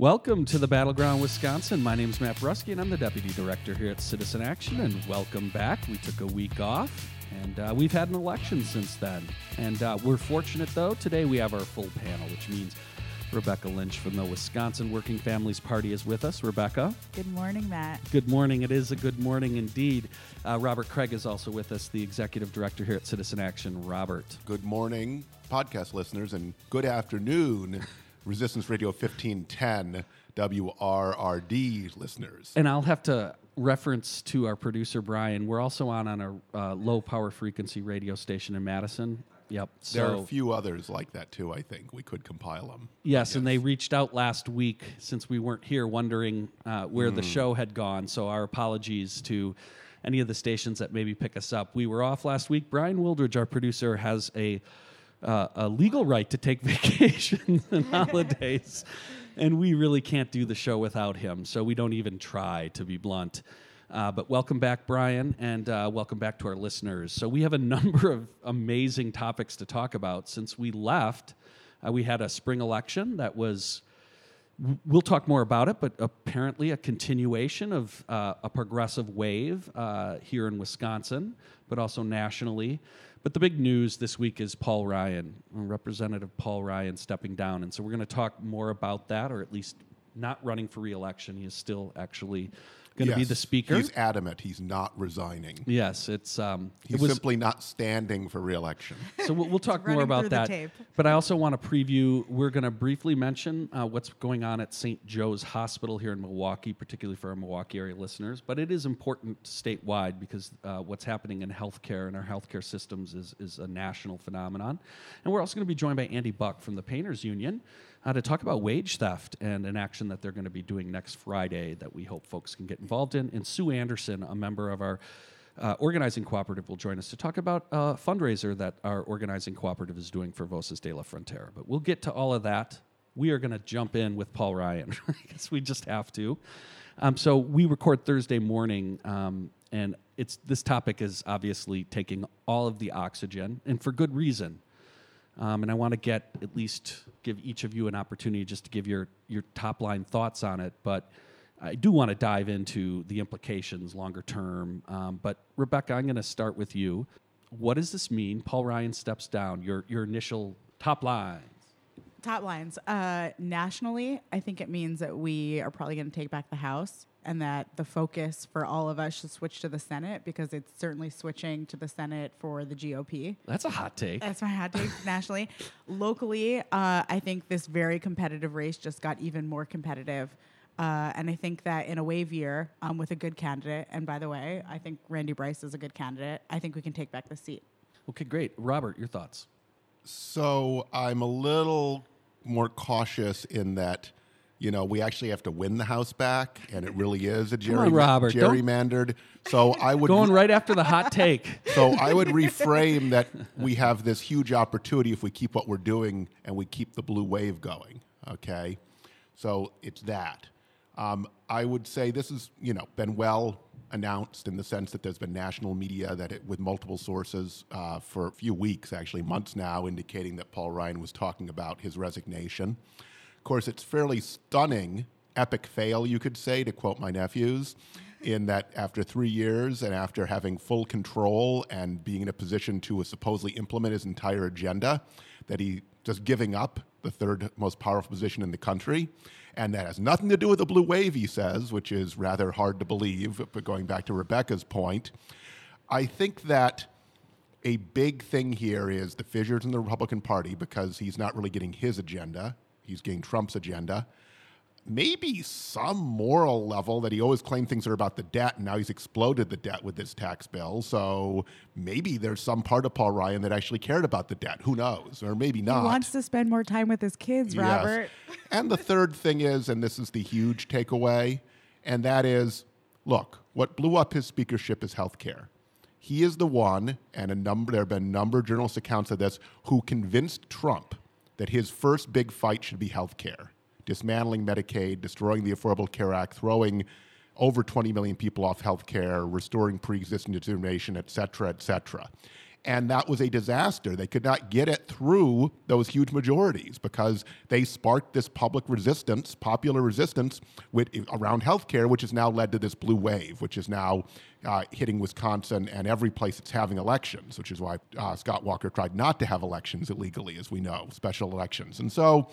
Welcome to the Battleground, Wisconsin. My name is Matt Brusky, and I'm the Deputy Director here at Citizen Action. And welcome back. We took a week off, and uh, we've had an election since then. And uh, we're fortunate, though. Today we have our full panel, which means Rebecca Lynch from the Wisconsin Working Families Party is with us. Rebecca. Good morning, Matt. Good morning. It is a good morning indeed. Uh, Robert Craig is also with us, the Executive Director here at Citizen Action. Robert. Good morning, podcast listeners, and good afternoon. Resistance Radio 1510 WRRD listeners. And I'll have to reference to our producer Brian. We're also on on a uh, low power frequency radio station in Madison. Yep. There are a few others like that too. I think we could compile them. Yes, yes. and they reached out last week since we weren't here, wondering uh, where mm. the show had gone. So our apologies to any of the stations that maybe pick us up. We were off last week. Brian Wildridge, our producer, has a uh, a legal right to take vacations and holidays. and we really can't do the show without him, so we don't even try, to be blunt. Uh, but welcome back, Brian, and uh, welcome back to our listeners. So, we have a number of amazing topics to talk about. Since we left, uh, we had a spring election that was, we'll talk more about it, but apparently a continuation of uh, a progressive wave uh, here in Wisconsin, but also nationally. But the big news this week is Paul Ryan, Representative Paul Ryan stepping down. And so we're going to talk more about that, or at least not running for reelection. He is still actually going to yes, be the speaker. He's adamant. He's not resigning. Yes, it's um, he's it was, simply not standing for reelection. So we'll, we'll talk more about that. But I also want to preview. We're going to briefly mention uh, what's going on at St. Joe's Hospital here in Milwaukee, particularly for our Milwaukee area listeners. But it is important statewide because uh, what's happening in healthcare and our healthcare systems is is a national phenomenon. And we're also going to be joined by Andy Buck from the Painters Union uh, to talk about wage theft and an action that they're going to be doing next Friday that we hope folks can get involved in. And Sue Anderson, a member of our uh, organizing cooperative, will join us to talk about a fundraiser that our organizing cooperative is doing for Voces de la Frontera. But we'll get to all of that. We are going to jump in with Paul Ryan. Guess we just have to. Um, so we record Thursday morning, um, and it's this topic is obviously taking all of the oxygen, and for good reason. Um, and I want to get at least give each of you an opportunity just to give your your top line thoughts on it. But I do want to dive into the implications longer term. Um, but Rebecca, I'm going to start with you. What does this mean? Paul Ryan steps down. Your your initial top lines. Top lines. Uh, nationally, I think it means that we are probably going to take back the House and that the focus for all of us should switch to the Senate because it's certainly switching to the Senate for the GOP. That's a hot take. That's my hot take nationally. Locally, uh, I think this very competitive race just got even more competitive. Uh, and I think that in a wave year, um, with a good candidate, and by the way, I think Randy Bryce is a good candidate, I think we can take back the seat. Okay, great. Robert, your thoughts? So I'm a little more cautious in that you know, we actually have to win the house back, and it really is a gerry- on, Robert, gerrymandered. So I would going right after the hot take. So I would reframe that we have this huge opportunity if we keep what we're doing and we keep the blue wave going. Okay, so it's that. Um, I would say this has you know been well announced in the sense that there's been national media that it, with multiple sources uh, for a few weeks, actually months now, indicating that Paul Ryan was talking about his resignation. Of course, it's fairly stunning, epic fail, you could say, to quote my nephews, in that after three years and after having full control and being in a position to supposedly implement his entire agenda, that he just giving up the third most powerful position in the country. And that has nothing to do with the blue wave, he says, which is rather hard to believe. But going back to Rebecca's point, I think that a big thing here is the fissures in the Republican Party because he's not really getting his agenda he's getting Trump's agenda. Maybe some moral level that he always claimed things are about the debt, and now he's exploded the debt with this tax bill. So maybe there's some part of Paul Ryan that actually cared about the debt. Who knows? Or maybe not. He wants to spend more time with his kids, yes. Robert. and the third thing is, and this is the huge takeaway, and that is look, what blew up his speakership is health care. He is the one, and a number there have been a number of journalist accounts of this, who convinced Trump that his first big fight should be health care, dismantling Medicaid, destroying the Affordable Care Act, throwing over 20 million people off health care, restoring pre existing discrimination, et cetera, et cetera. And that was a disaster. They could not get it through those huge majorities because they sparked this public resistance, popular resistance with, around healthcare, which has now led to this blue wave, which is now uh, hitting Wisconsin and every place that's having elections, which is why uh, Scott Walker tried not to have elections illegally, as we know, special elections. And so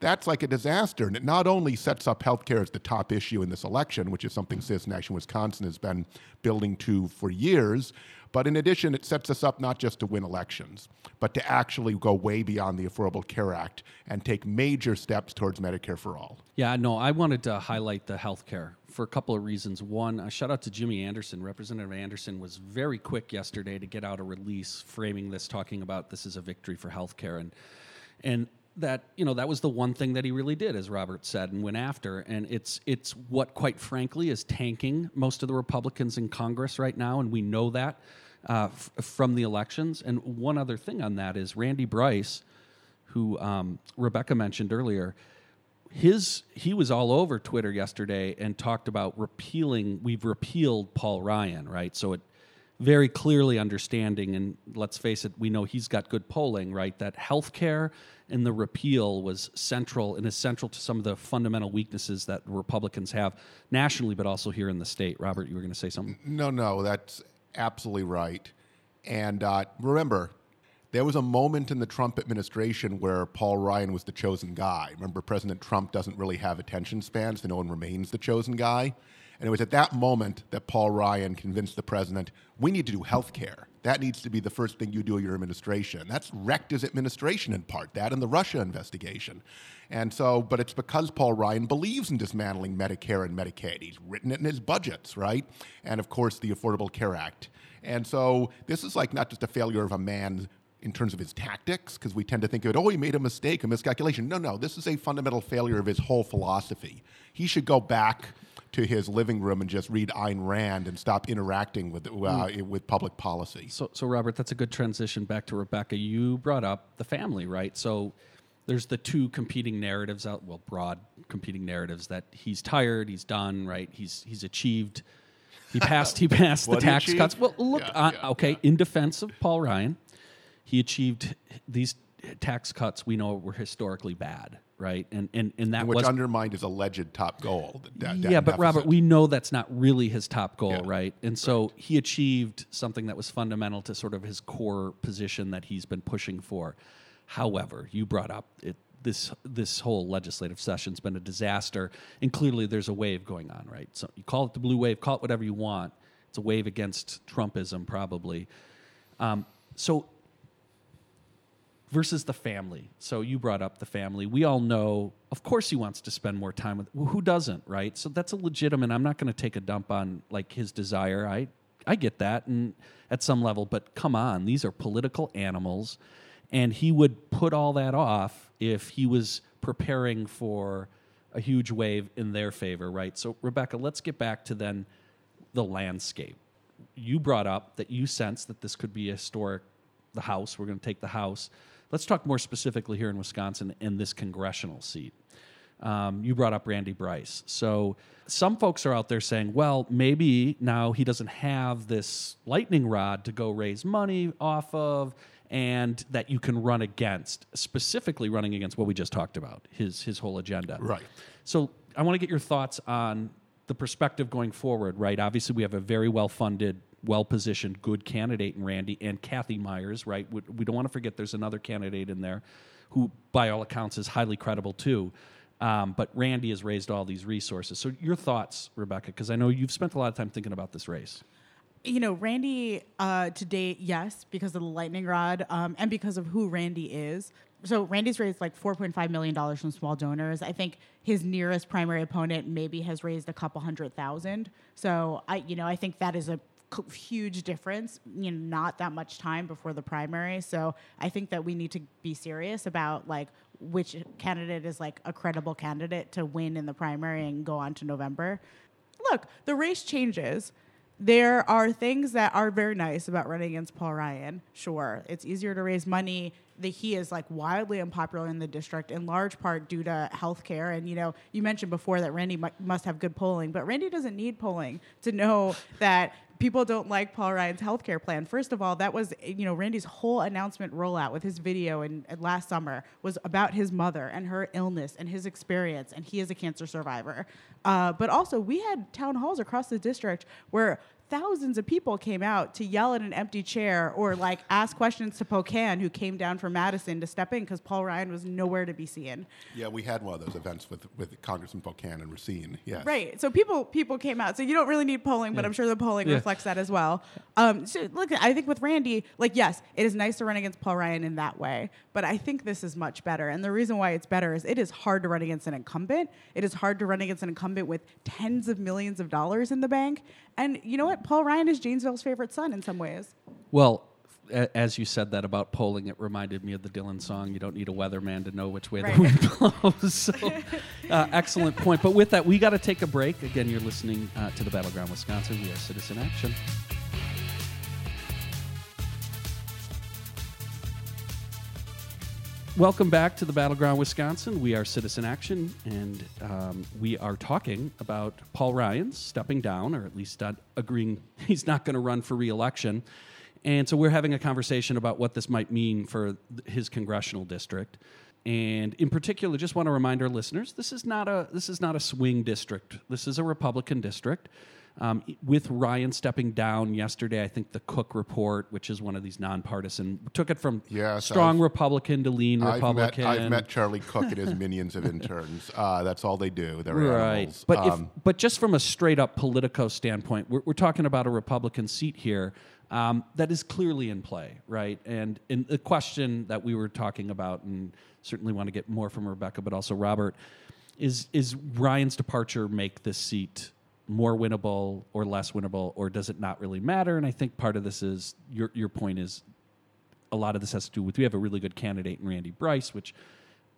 that's like a disaster. And it not only sets up healthcare as the top issue in this election, which is something Citizen Action Wisconsin has been building to for years, but in addition, it sets us up not just to win elections, but to actually go way beyond the Affordable Care Act and take major steps towards Medicare for all. Yeah, no, I wanted to highlight the health care for a couple of reasons. One, a shout out to Jimmy Anderson. Representative Anderson was very quick yesterday to get out a release framing this, talking about this is a victory for health care. And, and that you know that was the one thing that he really did, as Robert said, and went after. And it's it's what, quite frankly, is tanking most of the Republicans in Congress right now, and we know that uh, f- from the elections. And one other thing on that is Randy Bryce, who um, Rebecca mentioned earlier. His he was all over Twitter yesterday and talked about repealing. We've repealed Paul Ryan, right? So it very clearly understanding, and let's face it, we know he's got good polling, right? That healthcare and the repeal was central and is central to some of the fundamental weaknesses that Republicans have nationally, but also here in the state. Robert, you were going to say something? No, no, that's absolutely right. And uh, remember, there was a moment in the Trump administration where Paul Ryan was the chosen guy. Remember, President Trump doesn't really have attention spans, so no one remains the chosen guy. And it was at that moment that Paul Ryan convinced the president, we need to do health care. That needs to be the first thing you do in your administration. That's wrecked his administration in part, that and the Russia investigation. And so, but it's because Paul Ryan believes in dismantling Medicare and Medicaid. He's written it in his budgets, right? And of course, the Affordable Care Act. And so, this is like not just a failure of a man in terms of his tactics, because we tend to think of it, oh, he made a mistake, a miscalculation. No, no, this is a fundamental failure of his whole philosophy. He should go back to his living room and just read Ayn Rand and stop interacting with uh, mm. with public policy. So, so Robert, that's a good transition back to Rebecca. You brought up the family, right? So there's the two competing narratives out well broad competing narratives that he's tired he's done right he's he's achieved he passed he passed the tax cuts well look yeah, uh, yeah, okay yeah. in defense of paul ryan he achieved these tax cuts we know were historically bad right? And and and that which was undermined his alleged top goal. That yeah, but Robert, we know that's not really his top goal, yeah. right? And so right. he achieved something that was fundamental to sort of his core position that he's been pushing for. However, you brought up it. This this whole legislative session's been a disaster, and clearly there's a wave going on, right? So you call it the blue wave, call it whatever you want. It's a wave against Trumpism, probably. Um, so versus the family. So you brought up the family. We all know, of course, he wants to spend more time with. Who doesn't, right? So that's a legitimate. I'm not going to take a dump on like his desire. I I get that, and at some level, but come on, these are political animals, and he would put all that off if he was preparing for a huge wave in their favor, right? So Rebecca, let's get back to then the landscape. You brought up that you sense that this could be a historic. The House. We're going to take the House Let's talk more specifically here in Wisconsin in this congressional seat. Um, you brought up Randy Bryce. So some folks are out there saying, well, maybe now he doesn't have this lightning rod to go raise money off of and that you can run against, specifically running against what we just talked about, his, his whole agenda. Right. So I want to get your thoughts on the perspective going forward, right? Obviously, we have a very well funded well positioned, good candidate in Randy and Cathy Myers, right? We, we don't want to forget there's another candidate in there who, by all accounts, is highly credible too. Um, but Randy has raised all these resources. So, your thoughts, Rebecca, because I know you've spent a lot of time thinking about this race. You know, Randy, uh, to date, yes, because of the lightning rod um, and because of who Randy is. So, Randy's raised like $4.5 million from small donors. I think his nearest primary opponent maybe has raised a couple hundred thousand. So, I, you know, I think that is a huge difference, you know, not that much time before the primary. So I think that we need to be serious about like which candidate is like a credible candidate to win in the primary and go on to November. Look, the race changes. There are things that are very nice about running against Paul Ryan. Sure, it's easier to raise money that he is like wildly unpopular in the district in large part due to health care and you know you mentioned before that randy mu- must have good polling but randy doesn't need polling to know that people don't like Paul Ryan's healthcare plan. First of all, that was you know Randy's whole announcement rollout with his video in last summer was about his mother and her illness and his experience, and he is a cancer survivor. Uh, but also, we had town halls across the district where thousands of people came out to yell at an empty chair or like ask questions to Pocan, who came down from Madison to step in because Paul Ryan was nowhere to be seen. Yeah, we had one of those events with, with Congressman Pocan and Racine. Yeah. Right. So people people came out. So you don't really need polling, but yeah. I'm sure the polling yeah. reflects that as well. Um, so look, I think with Randy, like yes, it is nice to run against Paul Ryan in that way, but I think this is much better. And the reason why it's better is it is hard to run against an incumbent. It is hard to run against an incumbent with tens of millions of dollars in the bank. And you know what? Paul Ryan is Janesville's favorite son in some ways. Well, as you said that about polling, it reminded me of the Dylan song. You don't need a weatherman to know which way the wind blows. so, uh, excellent point. But with that, we got to take a break. Again, you're listening uh, to the Battleground Wisconsin. We are Citizen Action. Welcome back to the Battleground Wisconsin. We are Citizen Action, and um, we are talking about Paul Ryan stepping down, or at least not agreeing he's not going to run for reelection. And so we're having a conversation about what this might mean for his congressional district. And in particular, just want to remind our listeners: this is not a this is not a swing district. This is a Republican district. Um, with Ryan stepping down yesterday, I think the Cook report, which is one of these nonpartisan, took it from yes, strong I've, Republican to lean I've Republican. Met, I've met Charlie Cook and his minions of interns. Uh, that's all they do. They're right. Animals. But um, if, but just from a straight up Politico standpoint, we're, we're talking about a Republican seat here. Um, that is clearly in play, right? And, and the question that we were talking about, and certainly want to get more from Rebecca, but also Robert, is is Ryan's departure make this seat more winnable or less winnable, or does it not really matter? And I think part of this is your your point is a lot of this has to do with we have a really good candidate in Randy Bryce, which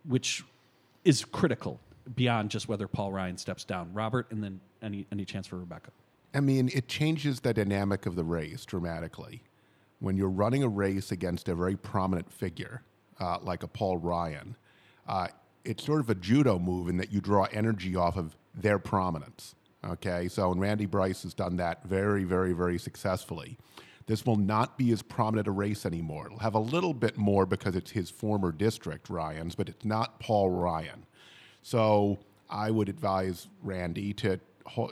which is critical beyond just whether Paul Ryan steps down. Robert, and then any any chance for Rebecca. I mean, it changes the dynamic of the race dramatically. When you're running a race against a very prominent figure uh, like a Paul Ryan, uh, it's sort of a judo move in that you draw energy off of their prominence. Okay, so and Randy Bryce has done that very, very, very successfully. This will not be as prominent a race anymore. It'll have a little bit more because it's his former district, Ryan's, but it's not Paul Ryan. So I would advise Randy to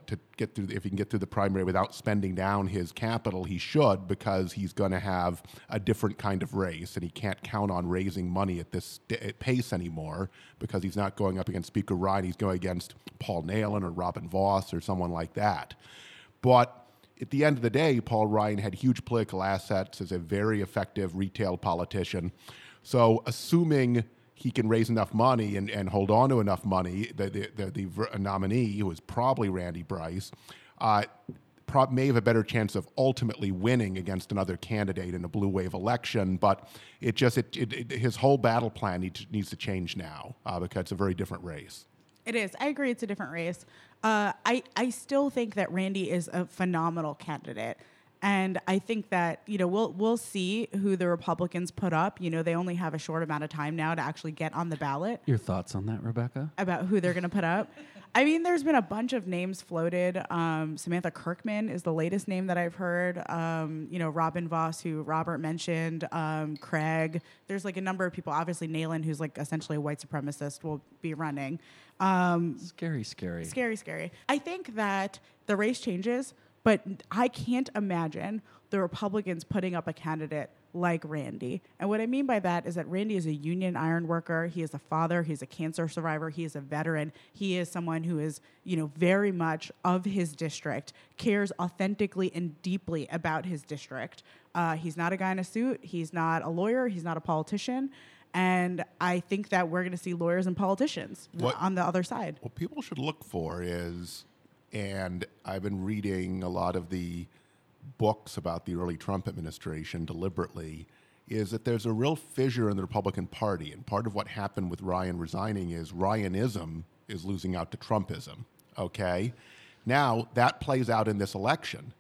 to get through if he can get through the primary without spending down his capital, he should because he's going to have a different kind of race, and he can't count on raising money at this uh, pace anymore because he's not going up against Speaker Ryan. He's going against Paul Nehlen or Robin Vos or someone like that. But at the end of the day, Paul Ryan had huge political assets as a very effective retail politician. So, assuming he can raise enough money and, and hold on to enough money, the, the, the, the nominee, who is probably Randy Bryce, uh, prob- may have a better chance of ultimately winning against another candidate in a blue wave election. But it just it, it, it his whole battle plan needs, needs to change now uh, because it's a very different race. It is. I agree. It's a different race. Uh, I I still think that Randy is a phenomenal candidate. And I think that you know we'll we'll see who the Republicans put up. You know they only have a short amount of time now to actually get on the ballot. Your thoughts on that, Rebecca? About who they're going to put up. I mean, there's been a bunch of names floated. Um, Samantha Kerkman is the latest name that I've heard. Um, you know, Robin Vos, who Robert mentioned, um, Craig. There's like a number of people. Obviously, Nehlen, who's like essentially a white supremacist, will be running. Um, scary, scary. Scary, scary. I think that the race changes but I can't imagine the Republicans putting up a candidate like Randy. And what I mean by that is that Randy is a union iron worker. He is a father. He's a cancer survivor. He is a veteran. He is someone who is, you know, very much of his district, cares authentically and deeply about his district. Uh, he's not a guy in a suit. He's not a lawyer. He's not a politician. And I think that we're going to see lawyers and politicians what, on the other side. What people should look for is and I've been reading a lot of the books about the early Trump administration deliberately, is that there's a real fissure in the Republican Party. And part of what happened with Ryan resigning is Ryanism is losing out to Trumpism. Okay? Now, that plays out in this election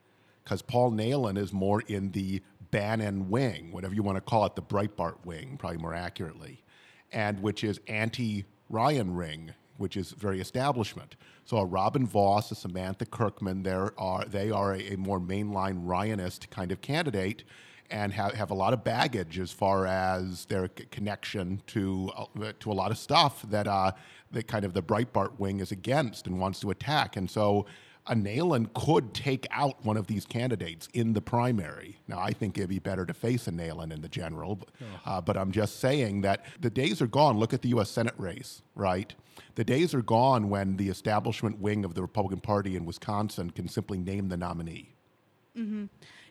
because Paul Nehlen is more in the Bannon wing, whatever you want to call it, the Breitbart wing, probably more accurately, and which is anti Ryan ring which is very establishment. So a Robin Vos, a Samantha Kerkman, there are they are a, a more mainline Ryanist kind of candidate, and have, have a lot of baggage as far as their c- connection to uh, to a lot of stuff that uh, that kind of the Breitbart wing is against and wants to attack, and so a Nehlen could take out one of these candidates in the primary. Now, I think it'd be better to face a Nehlen in the general, uh, but I'm just saying that the days are gone. Look at the U.S. Senate race, right? The days are gone when the establishment wing of the Republican Party in Wisconsin can simply name the nominee. Mm-hmm.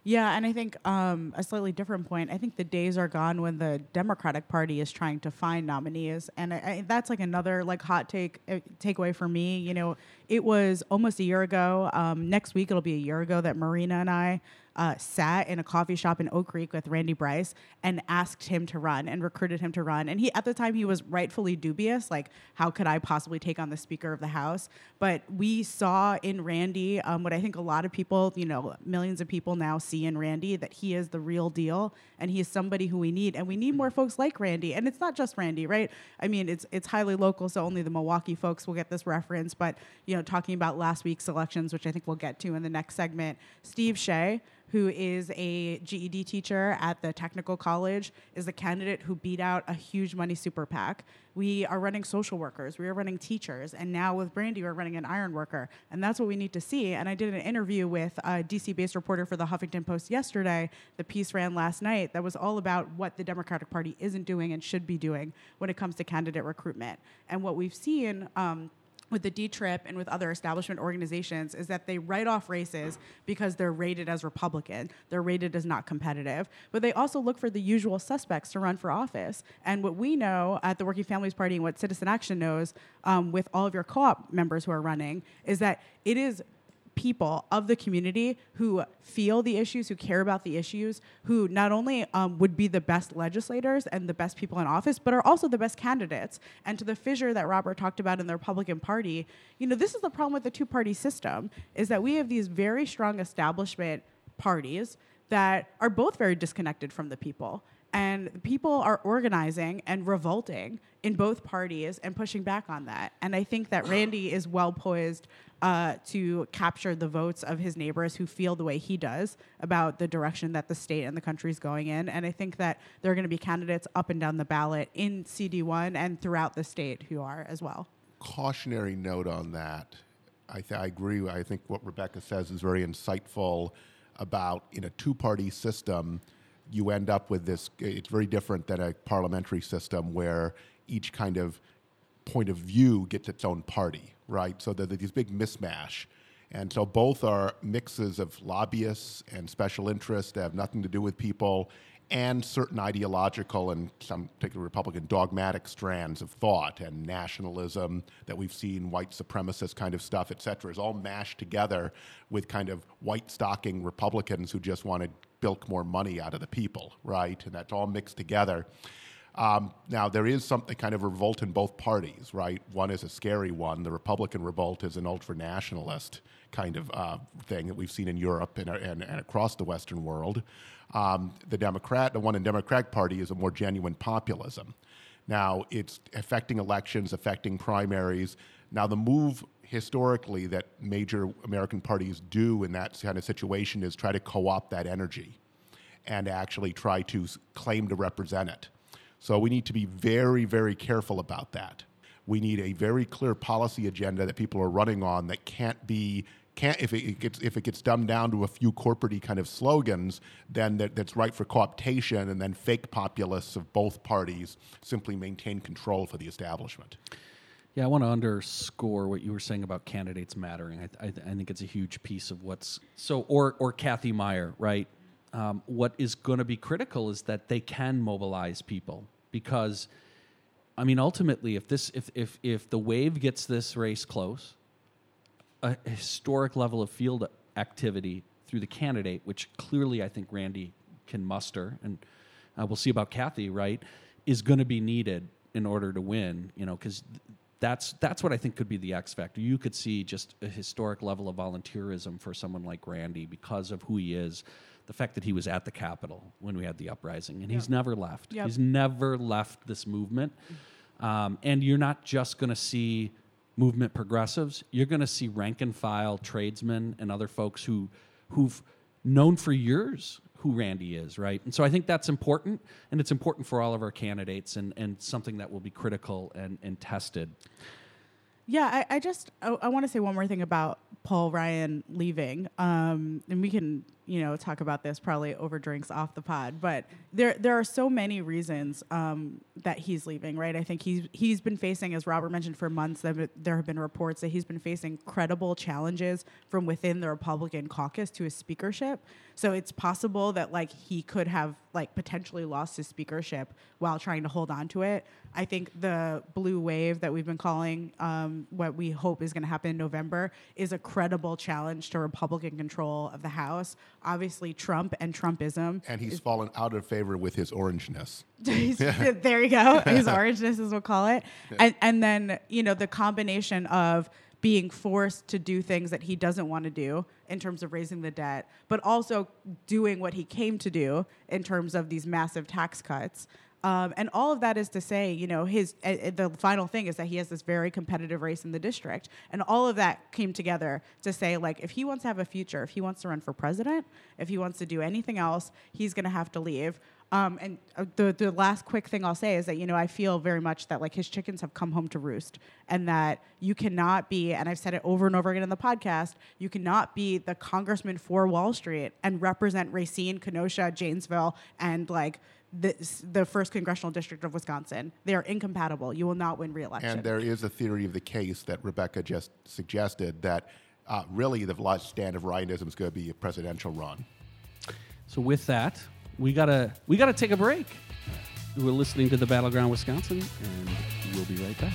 Yeah, and I think um, a slightly different point. I think the days are gone when the Democratic Party is trying to find nominees, and I, I, that's like another like hot take uh, takeaway for me. You know, it was almost a year ago. Um, next week it'll be a year ago that Marina and I uh, sat in a coffee shop in Oak Creek with Randy Bryce and asked him to run and recruited him to run. And he, at the time, he was rightfully dubious, like, how could I possibly take on the Speaker of the House? But we saw in Randy um, what I think a lot of people, you know, millions of people now see in Randy that he is the real deal and he is somebody who we need. And we need more folks like Randy. And it's not just Randy, right? I mean, it's it's highly local, so only the Milwaukee folks will get this reference. But you know, talking about last week's elections, which I think we'll get to in the next segment, Steve Shea who is a GED teacher at the technical college, is a candidate who beat out a huge money super PAC. We are running social workers, we are running teachers, and now with Randy, we're running an iron worker. And that's what we need to see. And I did an interview with a DC based reporter for the Huffington Post yesterday. The piece ran last night that was all about what the Democratic Party isn't doing and should be doing when it comes to candidate recruitment. And what we've seen. Um, with the D-TRIP and with other establishment organizations is that they write off races because they're rated as Republican, they're rated as not competitive, but they also look for the usual suspects to run for office. And what we know at the Working Families Party and what Citizen Action knows um, with all of your co-op members who are running is that it is people of the community who feel the issues, who care about the issues, who not only um, would be the best legislators and the best people in office, but are also the best candidates. And to the fissure that Robert talked about in the Republican Party, you know, this is the problem with the two party system is that we have these very strong establishment parties that are both very disconnected from the people. And people are organizing and revolting in both parties and pushing back on that. And I think that Randy is well poised uh, to capture the votes of his neighbors who feel the way he does about the direction that the state and the country is going in. And I think that there are going to be candidates up and down the ballot in CD1 and throughout the state who are as well. Cautionary note on that. I, th- I agree. I think what Rebecca says is very insightful about in a two party system you end up with this. It's very different than a parliamentary system where each kind of point of view gets its own party, right? So there's these big mismatch. And so both are mixes of lobbyists and special interests that have nothing to do with people and certain ideological and some particular Republican dogmatic strands of thought and nationalism that we've seen, white supremacist kind of stuff, et cetera, is all mashed together with kind of white stocking Republicans who just want to bilk more money out of the people, right? And that's all mixed together. Um, now, there is something kind of revolt in both parties, right? One is a scary one. The Republican revolt is an ultra nationalist kind of uh, thing that we've seen in Europe and, and, and across the Western world. Um, the Democrat, the one in Democratic Party, is a more genuine populism. Now, it's affecting elections, affecting primaries. Now, the move historically that major American parties do in that kind of situation is try to co opt that energy and actually try to claim to represent it. So we need to be very, very careful about that. We need a very clear policy agenda that people are running on that can't be can't if it gets if it gets dumbed down to a few corporatey kind of slogans, then that, that's right for co-optation, and then fake populists of both parties simply maintain control for the establishment. Yeah, I want to underscore what you were saying about candidates mattering. I, I, I think it's a huge piece of what's so. Or or Cathy Meyer, right? Um, what is going to be critical is that they can mobilize people because, I mean, ultimately, if this if if if the wave gets this race close, a historic level of field activity through the candidate, which clearly I think Randy can muster, and uh, we'll see about Cathy, right, is going to be needed in order to win. You know, because that's that's what I think could be the X factor. You could see just a historic level of volunteerism for someone like Randy because of who he is. The fact that he was at the Capitol when we had the uprising, and yep. he's never left. Yep. He's never left this movement. Um, and you're not just going to see movement progressives, you're going to see rank and file tradesmen and other folks who who've known for years who Randy is, right? And so I think that's important, and it's important for all of our candidates, and, and something that will be critical and, and tested. Yeah, I, I just I, I want to say one more thing about Paul Ryan leaving, um, and we can you know talk about this probably over drinks off the pod. But there there are so many reasons um, that he's leaving. Right, I think he's he's been facing, as Robert mentioned, for months. That there have been reports that he's been facing credible challenges from within the Republican caucus to his speakership. So it's possible that like he could have like potentially lost his speakership while trying to hold on to it. I think the blue wave that we've been calling, um, what we hope is going to happen in November, is a credible challenge to Republican control of the House. Obviously, Trump and Trumpism. And he's is, fallen out of favor with his orangeness. there you go. His orangeness is we'll call it. And, and then, you know, the combination of being forced to do things that he doesn't want to do in terms of raising the debt, but also doing what he came to do in terms of these massive tax cuts. Um, and all of that is to say, you know, his uh, the final thing is that he has this very competitive race in the district, and all of that came together to say, like, if he wants to have a future, if he wants to run for president, if he wants to do anything else, he's going to have to leave. Um, and uh, the the last quick thing I'll say is that you know I feel very much that like his chickens have come home to roost, and that you cannot be, and I've said it over and over again in the podcast, you cannot be the congressman for Wall Street and represent Racine, Kenosha, Janesville, and like the, the first congressional district of Wisconsin. They are incompatible. You will not win re-election. And there is a theory of the case that Rebecca just suggested that uh, really the last stand of Ryanism is going to be a presidential run. So with that, we gotta we gotta take a break. We're listening to the Battleground Wisconsin, and we'll be right back.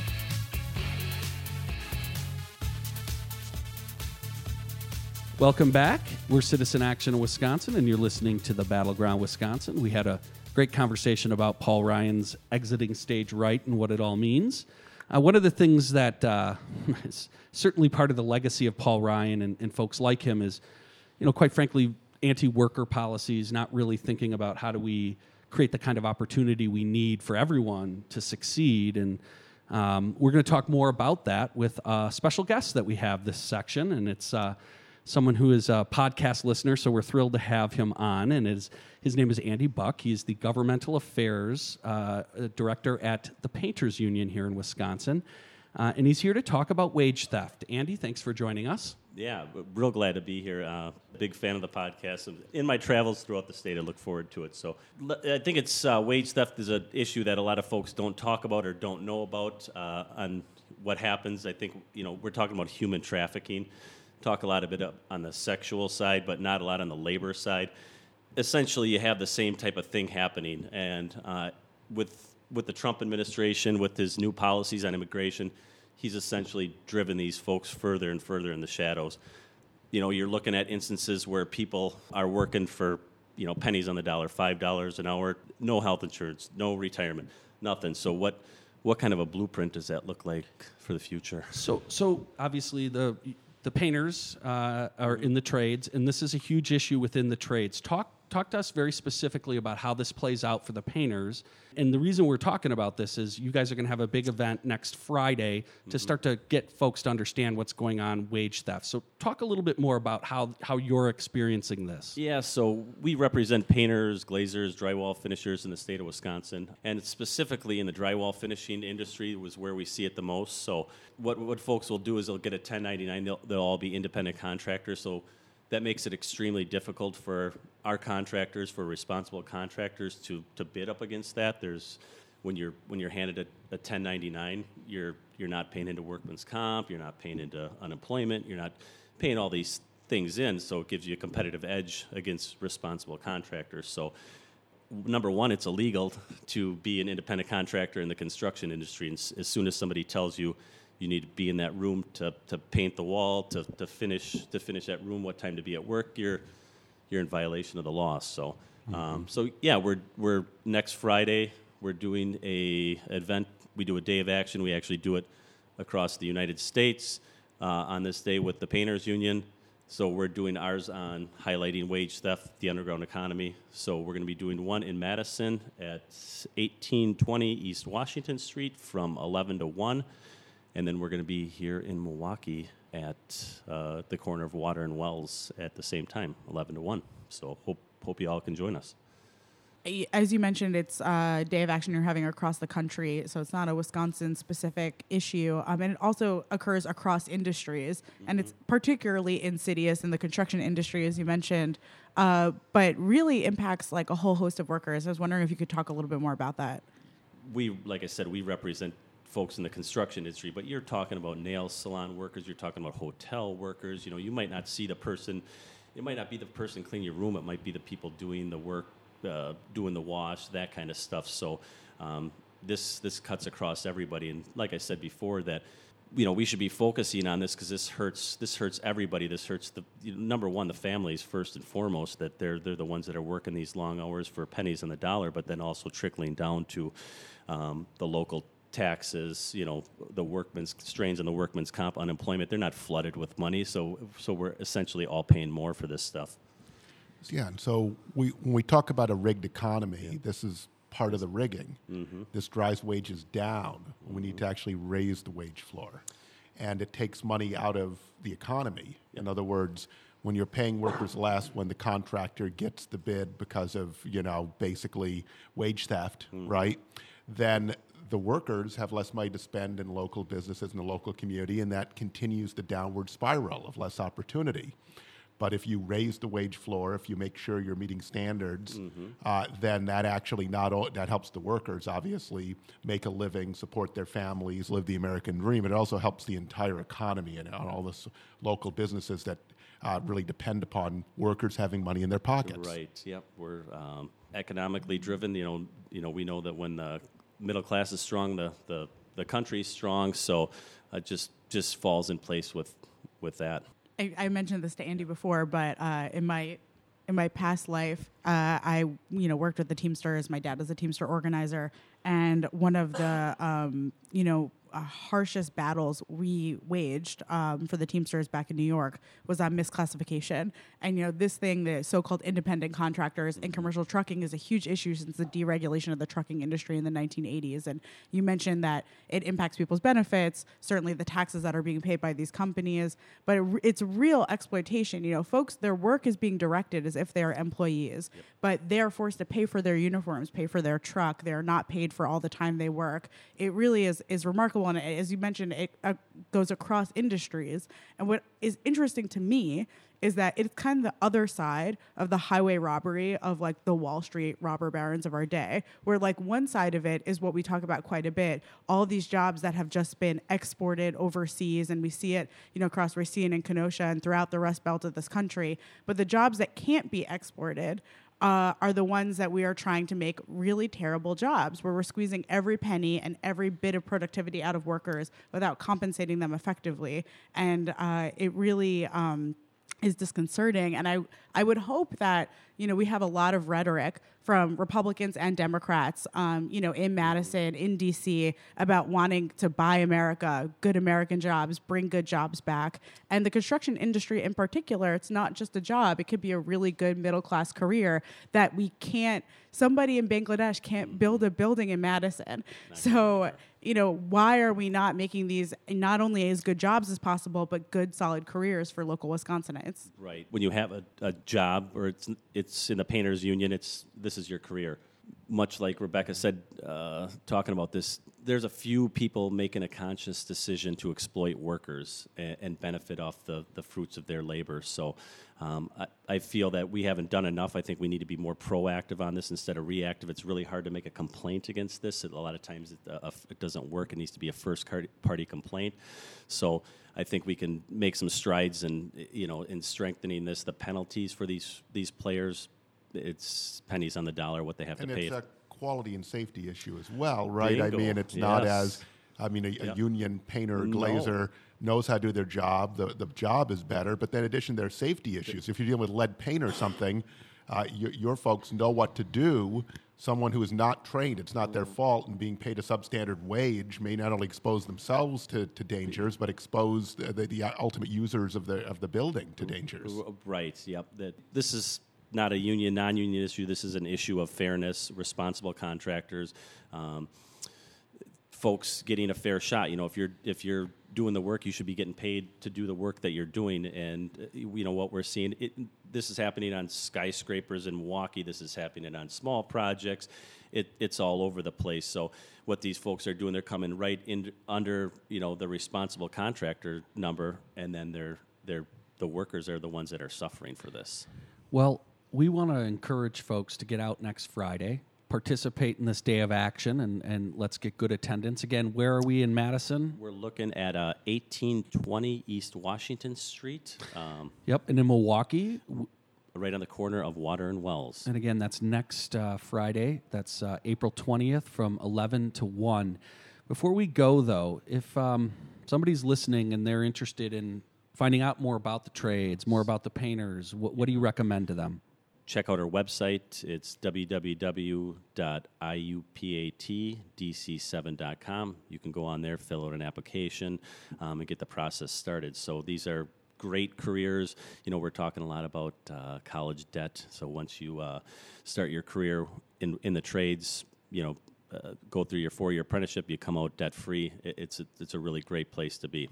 Welcome back. We're Citizen Action in Wisconsin, and you're listening to the Battleground Wisconsin. We had a great conversation about Paul Ryan's exiting stage right and what it all means. Uh, one of the things that uh, is certainly part of the legacy of Paul Ryan and, and folks like him is, you know, quite frankly, anti-worker policies, not really thinking about how do we create the kind of opportunity we need for everyone to succeed. And um, we're going to talk more about that with a special guest that we have this section, and it's uh, someone who is a podcast listener. So we're thrilled to have him on, and his his name is Andy Buck. He's the governmental affairs uh, director at the Painters Union here in Wisconsin. Uh, and he's here to talk about wage theft. Andy, thanks for joining us. Yeah, real glad to be here. Uh, big fan of the podcast. In my travels throughout the state, I look forward to it. So I think it's uh, wage theft is an issue that a lot of folks don't talk about or don't know about uh, on what happens. I think you know we're talking about human trafficking. Talk a lot of it on the sexual side, but not a lot on the labor side. Essentially, you have the same type of thing happening, and uh, with with the Trump administration, with his new policies on immigration, he's essentially driven these folks further and further in the shadows. You know, you're looking at instances where people are working for, you know, pennies on the dollar, five dollars an hour, no health insurance, no retirement, nothing. So what what kind of a blueprint does that look like for the future? So so obviously the the painters uh, are in the trades, and this is a huge issue within the trades. Talk talk to us very specifically about how this plays out for the painters. And the reason we're talking about this is you guys are going to have a big event next Friday to mm-hmm. start to get folks to understand what's going on wage theft. So talk a little bit more about how how you're experiencing this. Yeah, so we represent painters, glazers, drywall finishers in the state of Wisconsin, and specifically in the drywall finishing industry was where we see it the most. So what what folks will do is they'll get a 1099. They'll, they'll all be independent contractors. So that makes it extremely difficult for our contractors, for responsible contractors to, to bid up against that. There's when you're when you're handed a, a 1099, you're you're not paying into workman's comp, you're not paying into unemployment, you're not paying all these things in, so it gives you a competitive edge against responsible contractors. So number one, it's illegal to be an independent contractor in the construction industry. And as soon as somebody tells you you need to be in that room to, to paint the wall, to, to finish to finish that room, what time to be at work, you're you're in violation of the law. So um, mm-hmm. so yeah, we're we're next Friday we're doing a event. We do a day of action. We actually do it across the United States uh, on this day with the Painters Union. So we're doing ours on highlighting wage theft, the underground economy. So we're going to be doing one in Madison at 1820 East Washington Street from 11 to 1 and then we're going to be here in Milwaukee at uh, the corner of Water and Wells at the same time, 11 to 1. So hope, hope you all can join us as you mentioned, it's a day of action you're having across the country, so it's not a Wisconsin specific issue. Um, and it also occurs across industries, mm-hmm. and it's particularly insidious in the construction industry, as you mentioned, uh, but really impacts like a whole host of workers. I was wondering if you could talk a little bit more about that. We, like I said, we represent folks in the construction industry, but you're talking about nail salon workers, you're talking about hotel workers. You know, you might not see the person. It might not be the person cleaning your room. It might be the people doing the work uh, doing the wash, that kind of stuff. So um, this this cuts across everybody. And like I said before, that you know we should be focusing on this because this hurts this hurts everybody. This hurts the you know, number one the families first and foremost that they're they're the ones that are working these long hours for pennies on the dollar, but then also trickling down to um, the local taxes, you know, the workman's strains on the workman's comp, unemployment, they're not flooded with money. So, so we're essentially all paying more for this stuff. Yeah, and so we, when we talk about a rigged economy, yeah. this is part of the rigging. Mm-hmm. This drives wages down. Mm-hmm. We need to mm-hmm. actually raise the wage floor. And it takes money out of the economy. In other words, when you're paying workers less when the contractor gets the bid because of, you know, basically wage theft, mm-hmm. right? Then the workers have less money to spend in local businesses in the local community, and that continues the downward spiral of less opportunity. But if you raise the wage floor, if you make sure you're meeting standards, mm-hmm. uh, then that actually not o- that helps the workers obviously make a living, support their families, live the American dream. It also helps the entire economy and all the local businesses that uh, really depend upon workers having money in their pockets. Right. Yep. We're um, economically driven. You know. You know. We know that when the middle class is strong, the the the country's strong. So it just just falls in place with with that. I, I mentioned this to Andy before, but uh, in my in my past life, uh, I you know worked with the Teamsters. My dad was a Teamster organizer, and one of the um, you know uh, harshest battles we waged um, for the Teamsters back in New York was on misclassification. And you know, this thing, the so-called independent contractors in commercial trucking, is a huge issue since the deregulation of the trucking industry in the 1980s. And you mentioned that it impacts people's benefits, certainly the taxes that are being paid by these companies, but it, it's real exploitation. You know, folks, their work is being directed as if they are employees, yep. but they are forced to pay for their uniforms, pay for their truck. They're not paid for all the time they work. It really is is remarkable and as you mentioned, it uh, goes across industries. And what is interesting to me is that it's kind of the other side of the highway robbery of like the Wall Street robber barons of our day, where like one side of it is what we talk about quite a bit, all these jobs that have just been exported overseas, and we see it, you know, across Racine and Kenosha and throughout the Rust Belt of this country. But the jobs that can't be exported uh, are the ones that we are trying to make really terrible jobs, where we're squeezing every penny and every bit of productivity out of workers without compensating them effectively. And uh, it really um, is disconcerting. And I, I would hope that you know we have a lot of rhetoric from Republicans and Democrats, um, you know, in Madison, in D.C., about wanting to buy America, good American jobs, bring good jobs back, and the construction industry in particular. It's not just a job; it could be a really good middle class career that we can't. Somebody in Bangladesh can't build a building in Madison, so you know, why are we not making these not only as good jobs as possible, but good, solid careers for local Wisconsinites? Right. When you have a, a job, or it's it's in the painters union, it's this is your career. Much like Rebecca said, uh, talking about this, there's a few people making a conscious decision to exploit workers and, and benefit off the, the fruits of their labor. So um, I, I, feel that we haven't done enough. I think we need to be more proactive on this instead of reactive. It's really hard to make a complaint against this. It, a lot of times it, uh, it, doesn't work. It needs to be a first party complaint. So I think we can make some strides in you know in strengthening this. The penalties for these these players, it's pennies on the dollar what they have and to pay. It's a quality and safety issue as well, right? Bingo. I mean, it's yes. not as I mean, a, yep. a union painter, glazer no. knows how to do their job. The, the job is better, but then in addition, there are safety issues. If you're dealing with lead paint or something, uh, your, your folks know what to do. Someone who is not trained, it's not their fault, and being paid a substandard wage may not only expose themselves to, to dangers, but expose the, the, the ultimate users of the, of the building to dangers. Right, yep. That, this is not a union, non union issue. This is an issue of fairness, responsible contractors. Um, folks getting a fair shot. You know, if you're if you're doing the work, you should be getting paid to do the work that you're doing. And uh, you know what we're seeing. It, this is happening on skyscrapers in Milwaukee. This is happening on small projects. It, it's all over the place. So what these folks are doing, they're coming right in under you know the responsible contractor number, and then they're they're the workers are the ones that are suffering for this. Well, we want to encourage folks to get out next Friday participate in this day of action and, and let's get good attendance. Again, where are we in Madison? We're looking at uh, 1820 East Washington Street. Um, yep, and in Milwaukee. Right on the corner of Water and Wells. And again, that's next uh, Friday. That's uh, April 20th from 11 to 1. Before we go, though, if um, somebody's listening and they're interested in finding out more about the trades, more about the painters, what, what do you recommend to them? Check out our website. It's www.iupatdc7.com. You can go on there, fill out an application, um, and get the process started. So these are great careers. You know, we're talking a lot about uh, college debt. So once you uh, start your career in in the trades, you know, uh, go through your four year apprenticeship, you come out debt free. It's a, it's a really great place to be.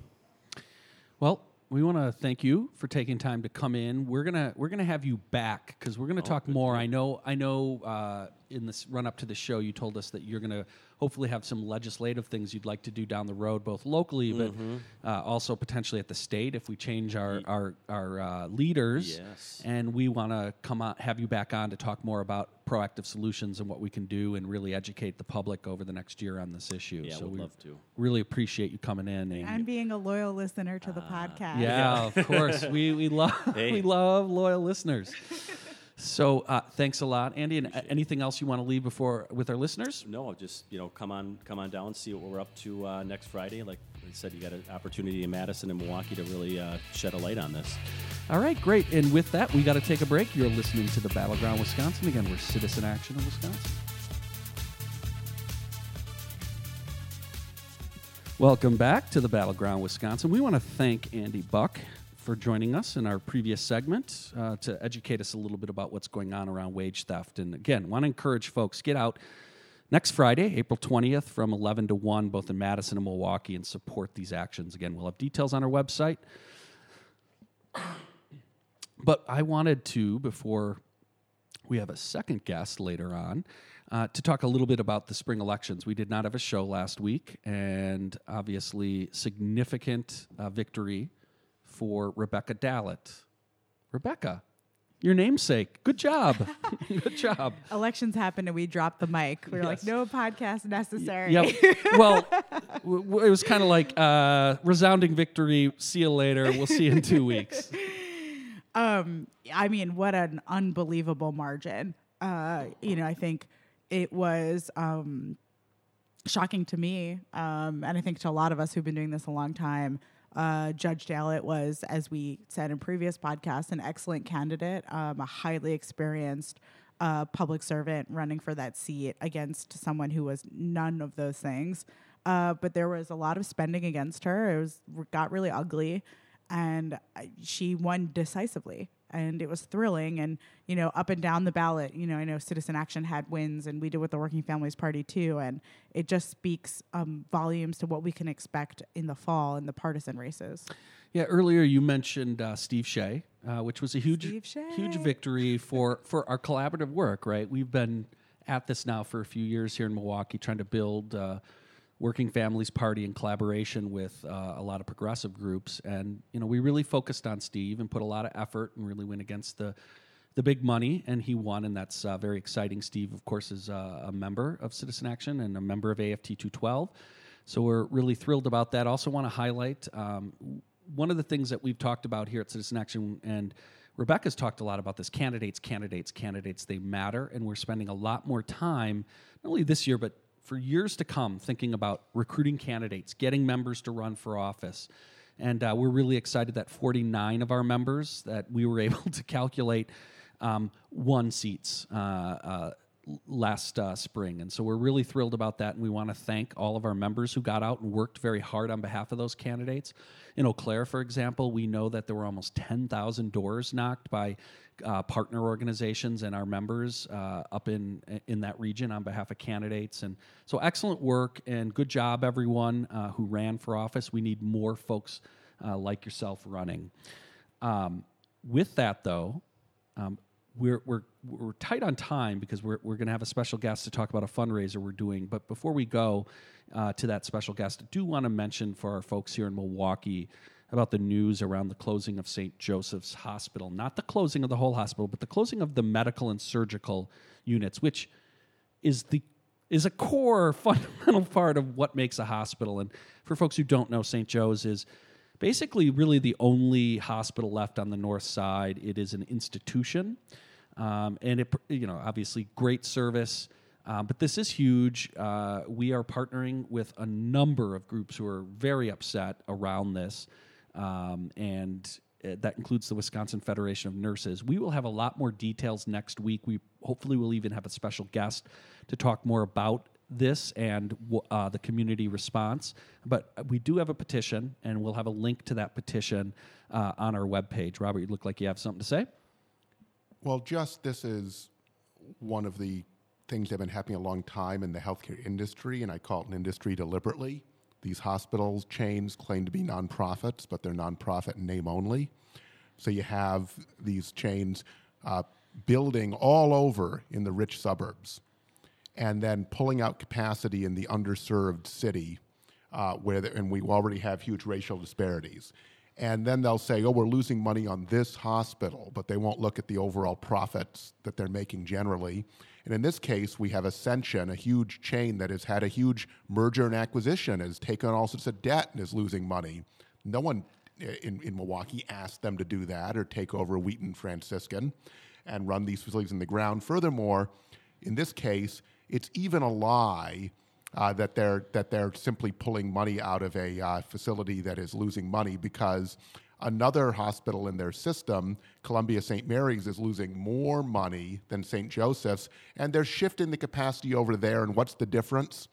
Well, we want to thank you for taking time to come in. We're gonna we're gonna have you back because we're gonna oh, talk more. I know I know uh, in this run up to the show, you told us that you're gonna hopefully have some legislative things you'd like to do down the road, both locally, but mm-hmm. uh, also potentially at the state if we change our our, our uh, leaders. Yes. And we want to come on, have you back on to talk more about proactive solutions and what we can do and really educate the public over the next year on this issue. Yeah, so we love to. Really appreciate you coming in and, and being a loyal listener to the uh, podcast. Yeah, of course. we we love hey. we love loyal listeners. So uh, thanks a lot, Andy. And anything else you want to leave before with our listeners? No, just you know, come on, come on down, see what we're up to uh, next Friday. Like I said, you got an opportunity in Madison and Milwaukee to really uh, shed a light on this. All right, great. And with that, we got to take a break. You're listening to the Battleground Wisconsin. Again, we're Citizen Action in Wisconsin. Welcome back to the Battleground Wisconsin. We want to thank Andy Buck for joining us in our previous segment uh, to educate us a little bit about what's going on around wage theft. And again, want to encourage folks get out next Friday, April 20th, from 11 to 1, both in Madison and Milwaukee, and support these actions. Again, we'll have details on our website. But I wanted to, before we have a second guest later on, uh, to talk a little bit about the spring elections. We did not have a show last week, and obviously, significant uh, victory for Rebecca Dallet. Rebecca, your namesake. Good job. Good job. Elections happened and we dropped the mic. We were yes. like, no podcast necessary. Yep. well, w- w- it was kind of like uh, resounding victory. See you later. We'll see you in two weeks. Um, I mean, what an unbelievable margin. Uh, you know, I think it was um, shocking to me, um, and I think to a lot of us who've been doing this a long time uh, Judge Dallet was, as we said in previous podcasts, an excellent candidate, um, a highly experienced uh, public servant running for that seat against someone who was none of those things. Uh, but there was a lot of spending against her. It was got really ugly, and uh, she won decisively and it was thrilling and you know up and down the ballot. You know i know citizen action had wins and we did with the working families party too and it just speaks um, volumes to what we can expect in the fall in the partisan races. Yeah earlier you mentioned uh, steve shea uh, which was a huge huge victory for for our collaborative work right? We've been at this now for a few years here in milwaukee trying to build uh, Working Families Party in collaboration with uh, a lot of progressive groups, and you know we really focused on Steve and put a lot of effort and really went against the the big money, and he won, and that's uh, very exciting. Steve, of course, is uh, a member of Citizen Action and a member of AFT 212, so we're really thrilled about that. Also, want to highlight um, one of the things that we've talked about here at Citizen Action and. Rebecca's talked a lot about this candidates, candidates, candidates. They matter, and we're spending a lot more time, not only this year, but for years to come thinking about recruiting candidates, getting members to run for office. And uh, we're really excited that 49 of our members that we were able to calculate um, won seats. Uh, uh, last uh, spring. And so we're really thrilled about that. And we want to thank all of our members who got out and worked very hard on behalf of those candidates. In Eau Claire, for example, we know that there were almost 10,000 doors knocked by uh, partner organizations and our members uh, up in in that region on behalf of candidates. And so excellent work and good job, everyone uh, who ran for office. We need more folks uh, like yourself running. Um, with that, though, um, we're, we're, we're tight on time because we're, we're going to have a special guest to talk about a fundraiser we're doing. But before we go uh, to that special guest, I do want to mention for our folks here in Milwaukee about the news around the closing of St. Joseph's Hospital. Not the closing of the whole hospital, but the closing of the medical and surgical units, which is the is a core fundamental part of what makes a hospital. And for folks who don't know, St. Joe's is basically really the only hospital left on the north side. It is an institution. Um, and it, you know, obviously great service. Um, but this is huge. Uh, we are partnering with a number of groups who are very upset around this, um, and uh, that includes the Wisconsin Federation of Nurses. We will have a lot more details next week. We hopefully will even have a special guest to talk more about this and uh, the community response. But we do have a petition, and we'll have a link to that petition uh, on our webpage. Robert, you look like you have something to say. Well, just this is one of the things that have been happening a long time in the healthcare industry, and I call it an industry deliberately. These hospitals chains claim to be nonprofits, but they're nonprofit in name only. So you have these chains uh, building all over in the rich suburbs, and then pulling out capacity in the underserved city, uh, where the, and we already have huge racial disparities and then they'll say, oh, we're losing money on this hospital, but they won't look at the overall profits that they're making generally. And in this case, we have Ascension, a huge chain that has had a huge merger and acquisition, has taken on all sorts of debt and is losing money. No one in, in Milwaukee asked them to do that or take over Wheaton Franciscan and run these facilities in the ground. Furthermore, in this case, it's even a lie uh, that they're that they're simply pulling money out of a uh, facility that is losing money because another hospital in their system, Columbia St. Mary's, is losing more money than St. Joseph's, and they're shifting the capacity over there. And what's the difference?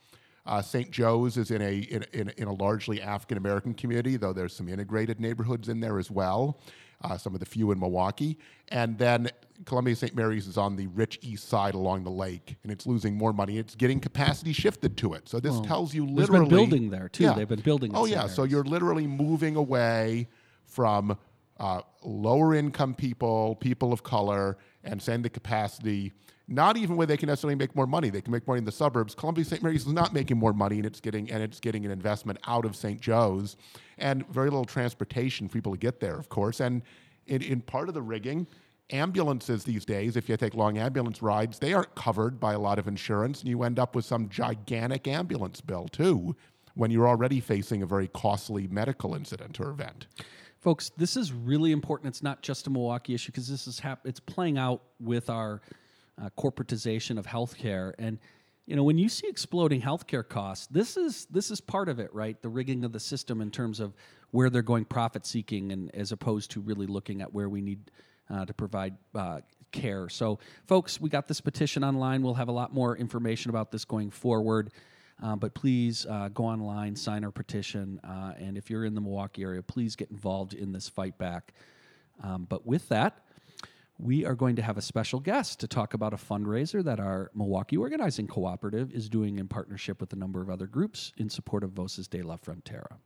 Uh, St. Joe's is in a in, in, in a largely African American community, though there's some integrated neighborhoods in there as well. Uh, some of the few in Milwaukee, and then Columbia St. Mary's is on the rich east side along the lake, and it's losing more money. It's getting capacity shifted to it. So this tells you literally There's been building there too. Yeah. They've been building. Oh yeah, so you're literally moving away from uh, lower income people, people of color, and send the capacity. Not even where they can necessarily make more money. They can make money in the suburbs. Columbia St. Mary's is not making more money, and it's getting and it's getting an investment out of St. Joe's, and very little transportation for people to get there, of course. And in, in part of the rigging, ambulances these days, if you take long ambulance rides, they aren't covered by a lot of insurance, and you end up with some gigantic ambulance bill too when you're already facing a very costly medical incident or event. Folks, this is really important. It's not just a Milwaukee issue because this is hap- it's playing out with our uh, corporatization of healthcare and you know when you see exploding healthcare costs this is this is part of it right the rigging of the system in terms of where they're going profit seeking and as opposed to really looking at where we need uh, to provide uh, care. So, folks, we got this petition online. We'll have a lot more information about this going forward. Uh, but please uh, go online, sign our petition, uh, and if you're in the Milwaukee area, please get involved in this fight back. Um, but with that, we are going to have a special guest to talk about a fundraiser that our Milwaukee Organizing Cooperative is doing in partnership with a number of other groups in support of Voces de la Frontera.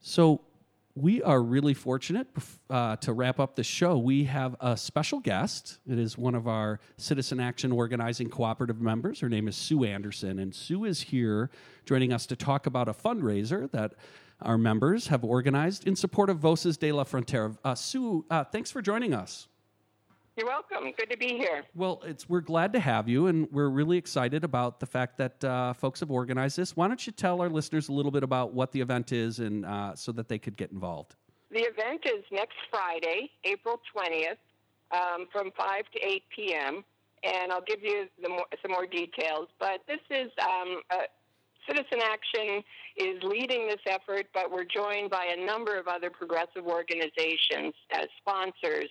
So, we are really fortunate uh, to wrap up the show. We have a special guest. It is one of our Citizen Action Organizing Cooperative members. Her name is Sue Anderson, and Sue is here joining us to talk about a fundraiser that our members have organized in support of Voces de la Frontera. Uh, Sue, uh, thanks for joining us. You're welcome. Good to be here. Well, it's we're glad to have you, and we're really excited about the fact that uh, folks have organized this. Why don't you tell our listeners a little bit about what the event is, and uh, so that they could get involved? The event is next Friday, April 20th, um, from 5 to 8 p.m., and I'll give you more, some more details. But this is um, a Citizen Action is leading this effort, but we're joined by a number of other progressive organizations as sponsors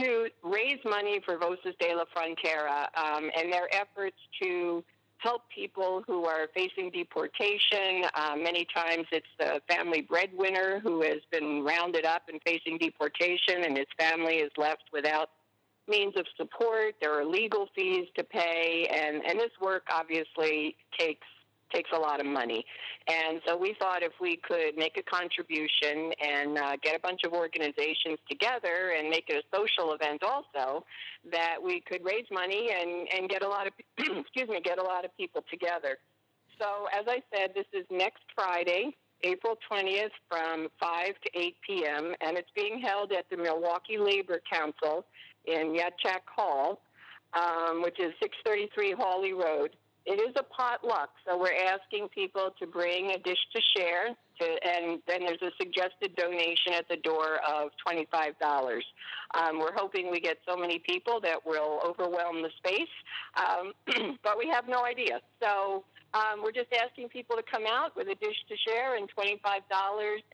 to raise money for Voces de la Frontera um, and their efforts to help people who are facing deportation. Uh, many times it's the family breadwinner who has been rounded up and facing deportation, and his family is left without means of support. There are legal fees to pay, and, and this work obviously takes takes a lot of money. And so we thought if we could make a contribution and uh, get a bunch of organizations together and make it a social event also, that we could raise money and, and get a lot of excuse me get a lot of people together. So as I said, this is next Friday. April 20th from 5 to 8 p.m., and it's being held at the Milwaukee Labor Council in Yatchak Hall, um, which is 633 Hawley Road. It is a potluck, so we're asking people to bring a dish to share, to, and then there's a suggested donation at the door of $25. Um, we're hoping we get so many people that will overwhelm the space, um, but we have no idea. So um, we're just asking people to come out with a dish to share and $25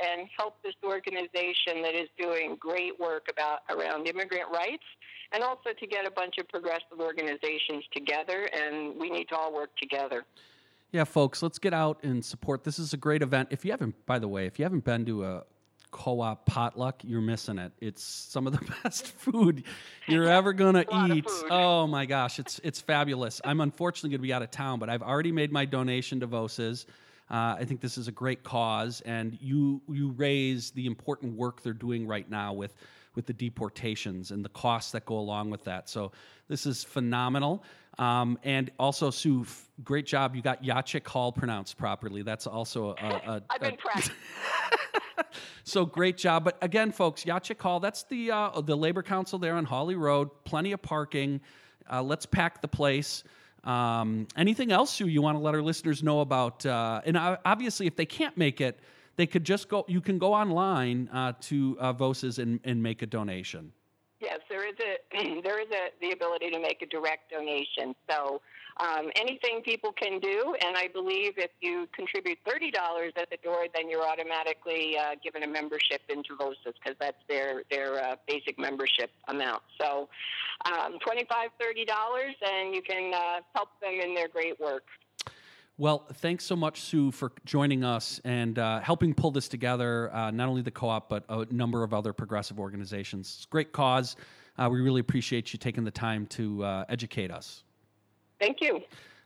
and help this organization that is doing great work about around immigrant rights and also to get a bunch of progressive organizations together, and we need to all work together. Yeah, folks, let's get out and support. This is a great event. If you haven't, by the way, if you haven't been to a co-op potluck, you're missing it. It's some of the best food you're ever gonna eat. Oh my gosh, it's it's fabulous. I'm unfortunately gonna be out of town, but I've already made my donation to Voces. Uh, I think this is a great cause, and you you raise the important work they're doing right now with with the deportations and the costs that go along with that. So this is phenomenal. Um, and also, Sue, great job. You got Yachik Hall pronounced properly. That's also a. a I've been practicing. so great job. But again, folks, Yachik Hall, that's the uh, the Labor Council there on Hawley Road. Plenty of parking. Uh, let's pack the place. Um, anything else Sue, you want to let our listeners know about? Uh, and obviously, if they can't make it, they could just go. You can go online uh, to uh, Voces and, and make a donation. Yes, there is a there is a the ability to make a direct donation. So um, anything people can do, and I believe if you contribute thirty dollars at the door, then you're automatically uh, given a membership into Voces because that's their their uh, basic membership amount. So um, twenty five, thirty dollars, and you can uh, help them in their great work. Well, thanks so much, Sue, for joining us and uh, helping pull this together. Uh, not only the co-op, but a number of other progressive organizations. It's a great cause. Uh, we really appreciate you taking the time to uh, educate us. Thank you.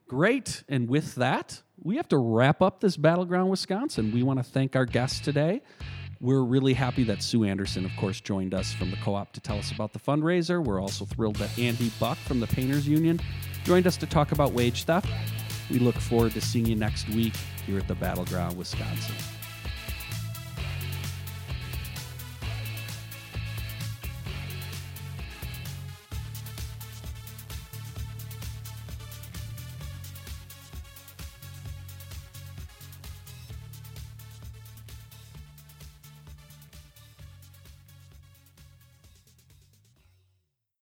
Great. And with that, we have to wrap up this Battleground Wisconsin. We want to thank our guests today. We're really happy that Sue Anderson, of course, joined us from the co op to tell us about the fundraiser. We're also thrilled that Andy Buck from the Painters Union joined us to talk about wage theft. We look forward to seeing you next week here at the Battleground, Wisconsin.